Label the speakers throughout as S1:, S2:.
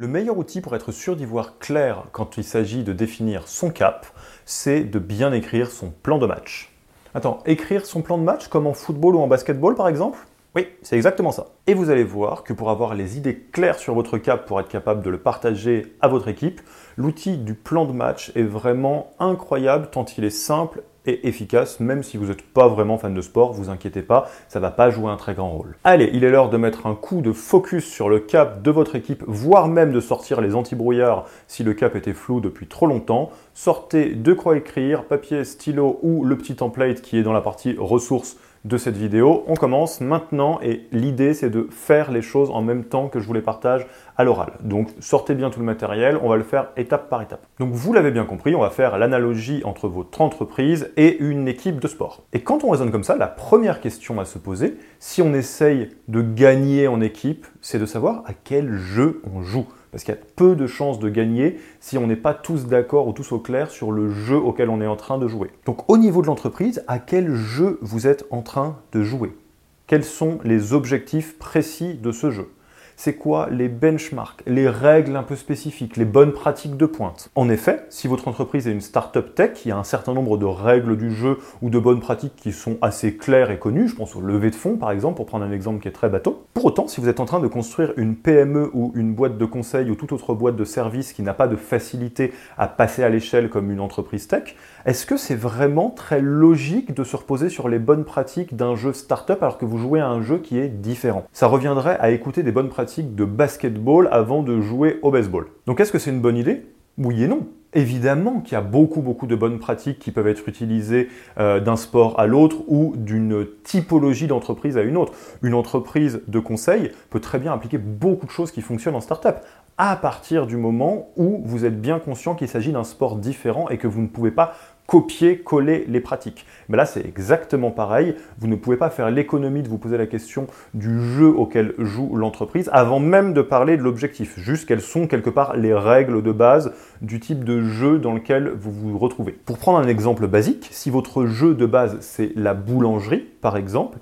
S1: Le meilleur outil pour être sûr d'y voir clair quand il s'agit de définir son cap, c'est de bien écrire son plan de match. Attends, écrire son plan de match comme en football ou en basketball par exemple? Oui, c'est exactement ça. Et vous allez voir que pour avoir les idées claires sur votre cap, pour être capable de le partager à votre équipe, l'outil du plan de match est vraiment incroyable tant il est simple et efficace, même si vous n'êtes pas vraiment fan de sport, vous inquiétez pas, ça ne va pas jouer un très grand rôle. Allez, il est l'heure de mettre un coup de focus sur le cap de votre équipe, voire même de sortir les anti-brouillards si le cap était flou depuis trop longtemps. Sortez de quoi écrire, papier, stylo ou le petit template qui est dans la partie ressources de cette vidéo. On commence maintenant et l'idée c'est de faire les choses en même temps que je vous les partage à l'oral. Donc sortez bien tout le matériel, on va le faire étape par étape. Donc vous l'avez bien compris, on va faire l'analogie entre votre entreprise et une équipe de sport. Et quand on raisonne comme ça, la première question à se poser, si on essaye de gagner en équipe, c'est de savoir à quel jeu on joue parce qu'il y a peu de chances de gagner si on n'est pas tous d'accord ou tous au clair sur le jeu auquel on est en train de jouer. Donc au niveau de l'entreprise, à quel jeu vous êtes en train de jouer? Quels sont les objectifs précis de ce jeu? C'est quoi les benchmarks, les règles un peu spécifiques, les bonnes pratiques de pointe? En effet, si votre entreprise est une startup tech, il y a un certain nombre de règles du jeu ou de bonnes pratiques qui sont assez claires et connues. Je pense au lever de fonds, par exemple, pour prendre un exemple qui est très bateau. Pour autant, si vous êtes en train de construire une PME ou une boîte de conseil ou toute autre boîte de service qui n'a pas de facilité à passer à l'échelle comme une entreprise tech, est-ce que c'est vraiment très logique de se reposer sur les bonnes pratiques d'un jeu startup alors que vous jouez à un jeu qui est différent? Ça reviendrait à écouter des bonnes pratiques de basketball avant de jouer au baseball. Donc est-ce que c'est une bonne idée? Oui et non. Évidemment qu'il y a beaucoup beaucoup de bonnes pratiques qui peuvent être utilisées euh, d'un sport à l'autre ou d'une typologie d'entreprise à une autre. Une entreprise de conseil peut très bien appliquer beaucoup de choses qui fonctionnent en startup à partir du moment où vous êtes bien conscient qu'il s'agit d'un sport différent et que vous ne pouvez pas copier-coller les pratiques. Mais là, c'est exactement pareil. Vous ne pouvez pas faire l'économie de vous poser la question du jeu auquel joue l'entreprise avant même de parler de l'objectif. Juste quelles sont quelque part les règles de base du type de jeu dans lequel vous vous retrouvez. Pour prendre un exemple basique, si votre jeu de base c'est la boulangerie, par exemple,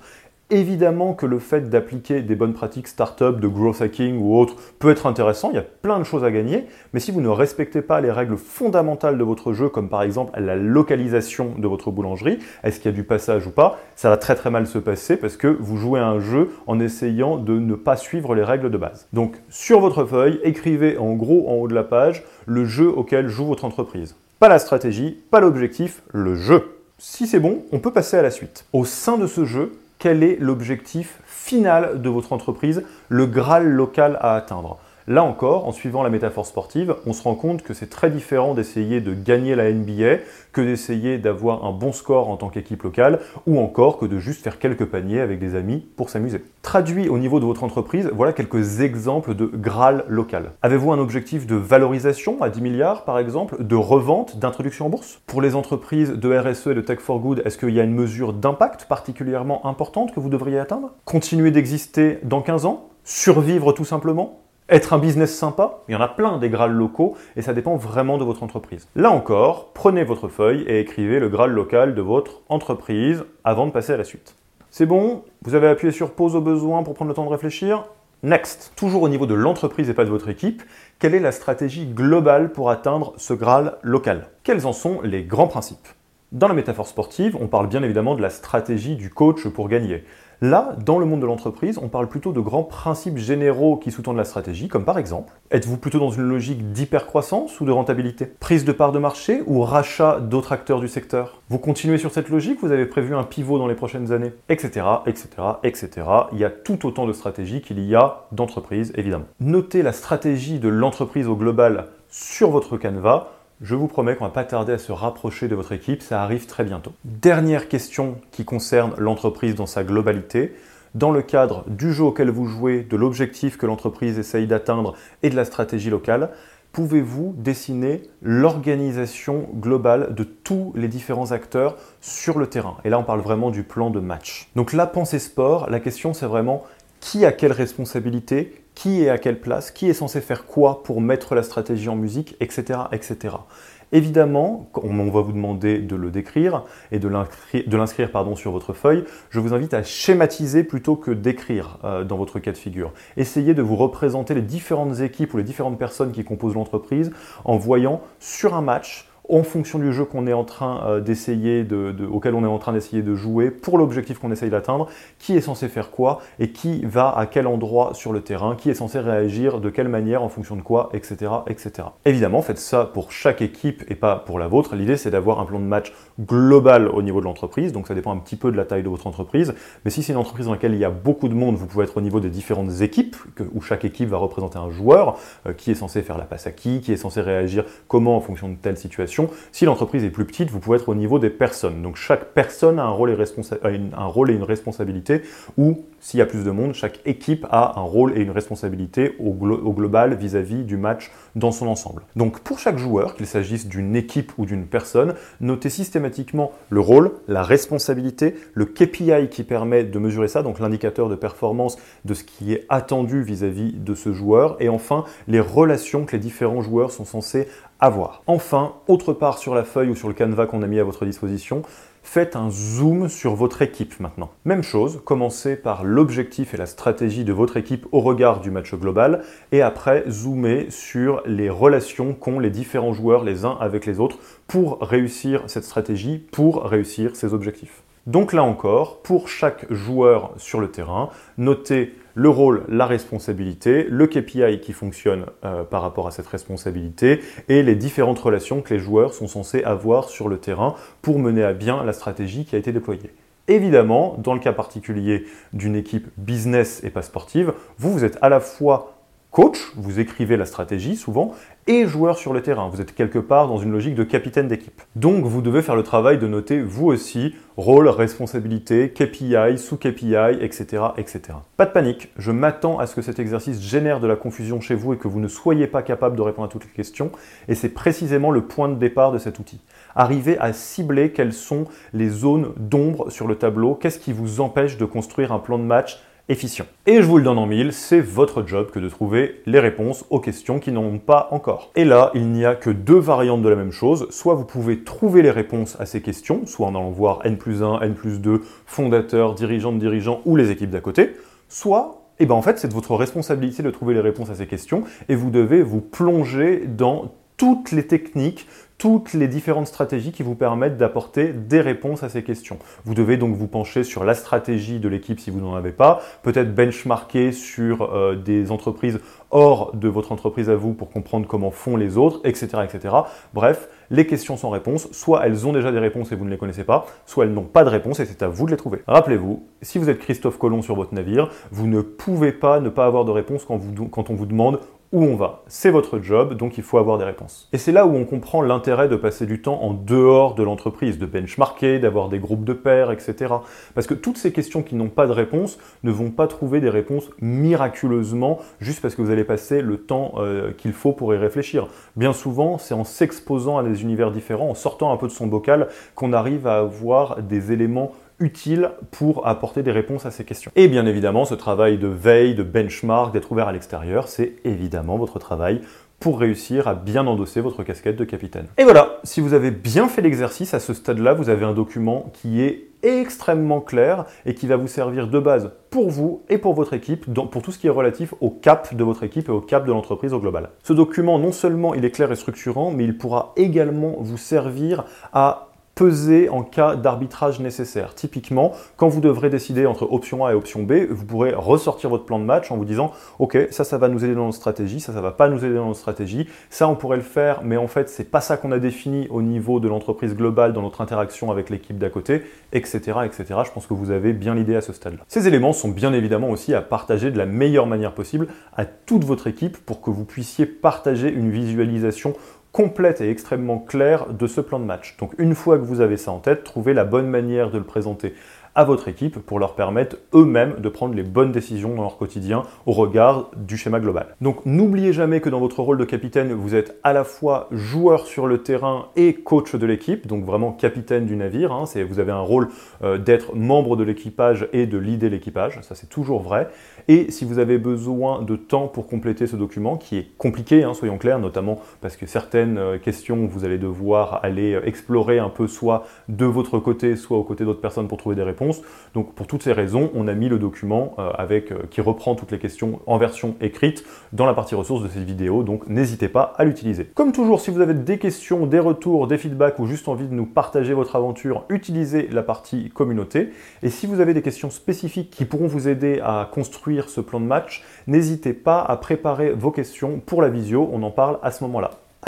S1: Évidemment que le fait d'appliquer des bonnes pratiques startup, de growth hacking ou autre peut être intéressant, il y a plein de choses à gagner, mais si vous ne respectez pas les règles fondamentales de votre jeu, comme par exemple la localisation de votre boulangerie, est-ce qu'il y a du passage ou pas, ça va très très mal se passer parce que vous jouez un jeu en essayant de ne pas suivre les règles de base. Donc sur votre feuille, écrivez en gros en haut de la page le jeu auquel joue votre entreprise. Pas la stratégie, pas l'objectif, le jeu. Si c'est bon, on peut passer à la suite. Au sein de ce jeu, quel est l'objectif final de votre entreprise, le Graal local à atteindre? Là encore, en suivant la métaphore sportive, on se rend compte que c'est très différent d'essayer de gagner la NBA que d'essayer d'avoir un bon score en tant qu'équipe locale ou encore que de juste faire quelques paniers avec des amis pour s'amuser. Traduit au niveau de votre entreprise, voilà quelques exemples de Graal local. Avez-vous un objectif de valorisation à 10 milliards par exemple, de revente, d'introduction en bourse? Pour les entreprises de RSE et de Tech for Good, est-ce qu'il y a une mesure d'impact particulièrement importante que vous devriez atteindre? Continuer d'exister dans 15 ans? Survivre tout simplement? Être un business sympa, il y en a plein des Graals locaux et ça dépend vraiment de votre entreprise. Là encore, prenez votre feuille et écrivez le Graal local de votre entreprise avant de passer à la suite. C'est bon? Vous avez appuyé sur pause au besoin pour prendre le temps de réfléchir? Next, toujours au niveau de l'entreprise et pas de votre équipe, quelle est la stratégie globale pour atteindre ce Graal local? Quels en sont les grands principes? Dans la métaphore sportive, on parle bien évidemment de la stratégie du coach pour gagner. Là, dans le monde de l'entreprise, on parle plutôt de grands principes généraux qui sous-tendent la stratégie, comme par exemple, êtes-vous plutôt dans une logique d'hypercroissance ou de rentabilité? Prise de part de marché ou rachat d'autres acteurs du secteur? Vous continuez sur cette logique, vous avez prévu un pivot dans les prochaines années Etc, etc, etc. Il y a tout autant de stratégies qu'il y a d'entreprises, évidemment. Notez la stratégie de l'entreprise au global sur votre canevas je vous promets qu'on va pas tarder à se rapprocher de votre équipe, ça arrive très bientôt. Dernière question qui concerne l'entreprise dans sa globalité. Dans le cadre du jeu auquel vous jouez, de l'objectif que l'entreprise essaye d'atteindre et de la stratégie locale, pouvez-vous dessiner l'organisation globale de tous les différents acteurs sur le terrain? Et là, on parle vraiment du plan de match. Donc la pensée sport, la question c'est vraiment qui a quelle responsabilité, qui est à quelle place, qui est censé faire quoi pour mettre la stratégie en musique, etc. etc. Évidemment, on va vous demander de le décrire et de l'inscrire sur votre feuille. Je vous invite à schématiser plutôt que d'écrire euh, dans votre cas de figure. Essayez de vous représenter les différentes équipes ou les différentes personnes qui composent l'entreprise en voyant sur un match en fonction du jeu qu'on est en train euh, d'essayer de, auquel on est en train d'essayer de jouer, pour l'objectif qu'on essaye d'atteindre, qui est censé faire quoi et qui va à quel endroit sur le terrain, qui est censé réagir de quelle manière en fonction de quoi, etc., etc. Évidemment, faites ça pour chaque équipe et pas pour la vôtre. L'idée, c'est d'avoir un plan de match global au niveau de l'entreprise, donc ça dépend un petit peu de la taille de votre entreprise. Mais si c'est une entreprise dans laquelle il y a beaucoup de monde, vous pouvez être au niveau des différentes équipes, où chaque équipe va représenter un joueur, euh, qui est censé faire la passe à qui, qui est censé réagir comment en fonction de telle situation si l'entreprise est plus petite, vous pouvez être au niveau des personnes. Donc chaque personne a un rôle et, une responsabilité, ou s'il y a plus de monde, chaque équipe a un rôle et une responsabilité au, global vis-à-vis du match dans son ensemble. Donc pour chaque joueur, qu'il s'agisse d'une équipe ou d'une personne, notez systématiquement le rôle, la responsabilité, le KPI qui permet de mesurer ça, donc l'indicateur de performance de ce qui est attendu vis-à-vis -vis de ce joueur, et enfin les relations que les différents joueurs sont censés avoir. Enfin, autre part sur la feuille ou sur le canevas qu'on a mis à votre disposition, faites un zoom sur votre équipe maintenant. Même chose, commencez par l'objectif et la stratégie de votre équipe au regard du match global, et après zoomez sur les relations qu'ont les différents joueurs les uns avec les autres pour réussir cette stratégie, pour réussir ces objectifs. Donc là encore, pour chaque joueur sur le terrain, notez le rôle, la responsabilité, le KPI qui fonctionne euh, par rapport à cette responsabilité et les différentes relations que les joueurs sont censés avoir sur le terrain pour mener à bien la stratégie qui a été déployée. Évidemment, dans le cas particulier d'une équipe business et pas sportive, vous, vous êtes à la fois coach, vous écrivez la stratégie souvent, et joueur sur le terrain. Vous êtes quelque part dans une logique de capitaine d'équipe. Donc vous devez faire le travail de noter vous aussi rôle, responsabilité, KPI, sous-KPI, etc., etc. Pas de panique, je m'attends à ce que cet exercice génère de la confusion chez vous et que vous ne soyez pas capable de répondre à toutes les questions, et c'est précisément le point de départ de cet outil. Arrivez à cibler quelles sont les zones d'ombre sur le tableau, qu'est-ce qui vous empêche de construire un plan de match Et je vous le donne en mille, c'est votre job que de trouver les réponses aux questions qui n'en ont pas encore. Et là, il n'y a que deux variantes de la même chose. Soit vous pouvez trouver les réponses à ces questions, soit en allant voir N plus 1, N plus 2, fondateurs, dirigeants de dirigeants ou les équipes d'à côté, soit et eh ben en fait, c'est de votre responsabilité de trouver les réponses à ces questions et vous devez vous plonger dans toutes les techniques, toutes les différentes stratégies qui vous permettent d'apporter des réponses à ces questions. Vous devez donc vous pencher sur la stratégie de l'équipe si vous n'en avez pas, peut-être benchmarker sur euh, des entreprises hors de votre entreprise à vous pour comprendre comment font les autres, etc. etc. Bref, les questions sans réponse, soit elles ont déjà des réponses et vous ne les connaissez pas, soit elles n'ont pas de réponse et c'est à vous de les trouver. Rappelez-vous, si vous êtes Christophe Colomb sur votre navire, vous ne pouvez pas ne pas avoir de réponse quand, on vous demande où on va. C'est votre job, donc il faut avoir des réponses. Et c'est là où on comprend l'intérêt de passer du temps en dehors de l'entreprise, de benchmarker, d'avoir des groupes de pairs, etc. Parce que toutes ces questions qui n'ont pas de réponse ne vont pas trouver des réponses miraculeusement juste parce que vous allez passer le temps euh, qu'il faut pour y réfléchir. Bien souvent, c'est en s'exposant à des univers différents, en sortant un peu de son bocal, qu'on arrive à avoir des éléments utile pour apporter des réponses à ces questions. Et bien évidemment, ce travail de veille, de benchmark, d'être ouvert à l'extérieur, c'est évidemment votre travail pour réussir à bien endosser votre casquette de capitaine. Et voilà, si vous avez bien fait l'exercice à ce stade-là, vous avez un document qui est extrêmement clair et qui va vous servir de base pour vous et pour votre équipe, pour tout ce qui est relatif au cap de votre équipe et au cap de l'entreprise au global. Ce document, non seulement il est clair et structurant, mais il pourra également vous servir à peser en cas d'arbitrage nécessaire. Typiquement, quand vous devrez décider entre option A et option B, vous pourrez ressortir votre plan de match en vous disant OK, ça, ça va nous aider dans notre stratégie, ça, ça va pas nous aider dans notre stratégie, ça, on pourrait le faire, mais en fait, c'est pas ça qu'on a défini au niveau de l'entreprise globale dans notre interaction avec l'équipe d'à côté, etc., etc. Je pense que vous avez bien l'idée à ce stade-là. Ces éléments sont bien évidemment aussi à partager de la meilleure manière possible à toute votre équipe pour que vous puissiez partager une visualisation complète et extrêmement claire de ce plan de match. Donc une fois que vous avez ça en tête, trouvez la bonne manière de le présenter à votre équipe pour leur permettre eux-mêmes de prendre les bonnes décisions dans leur quotidien au regard du schéma global. Donc n'oubliez jamais que dans votre rôle de capitaine, vous êtes à la fois joueur sur le terrain et coach de l'équipe, donc vraiment capitaine du navire. Hein. vous avez un rôle euh, d'être membre de l'équipage et de leader l'équipage, ça c'est toujours vrai. Et si vous avez besoin de temps pour compléter ce document, qui est compliqué, hein, soyons clairs, notamment parce que certaines euh, questions, vous allez devoir aller euh, explorer un peu soit de votre côté, soit aux côtés d'autres personnes pour trouver des réponses. Donc pour toutes ces raisons, on a mis le document euh, avec, qui reprend toutes les questions en version écrite dans la partie ressources de cette vidéo, donc n'hésitez pas à l'utiliser. Comme toujours, si vous avez des questions, des retours, des feedbacks ou juste envie de nous partager votre aventure, utilisez la partie communauté. Et si vous avez des questions spécifiques qui pourront vous aider à construire ce plan de match, n'hésitez pas à préparer vos questions pour la visio, on en parle à ce moment-là.